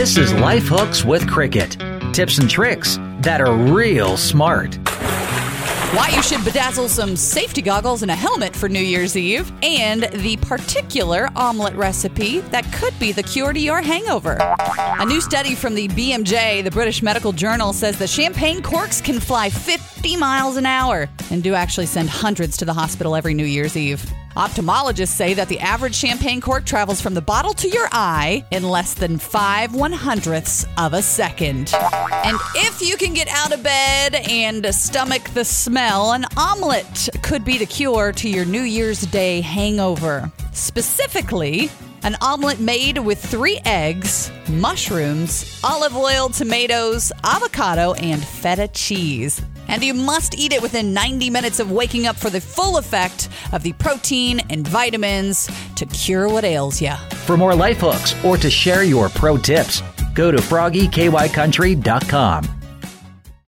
This is Life Hooks with Cricket. Tips and tricks that are real smart. Why you should bedazzle some safety goggles and a helmet for New Year's Eve, and the particular omelet recipe that could be the cure to your hangover. A new study from the BMJ, the British Medical Journal, says that champagne corks can fly 50 miles an hour and do actually send hundreds to the hospital every New Year's Eve. Ophthalmologists say that the average champagne cork travels from the bottle to your eye in less than five one hundredths of a second. And if you can get out of bed and stomach the smell, an omelet could be the cure to your New Year's Day hangover. Specifically, an omelet made with three eggs, mushrooms, olive oil, tomatoes, avocado, and feta cheese. And you must eat it within 90 minutes of waking up for the full effect of the protein and vitamins to cure what ails you. For more life hooks or to share your pro tips, go to froggykycountry.com.